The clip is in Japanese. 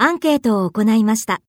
アンケートを行いました。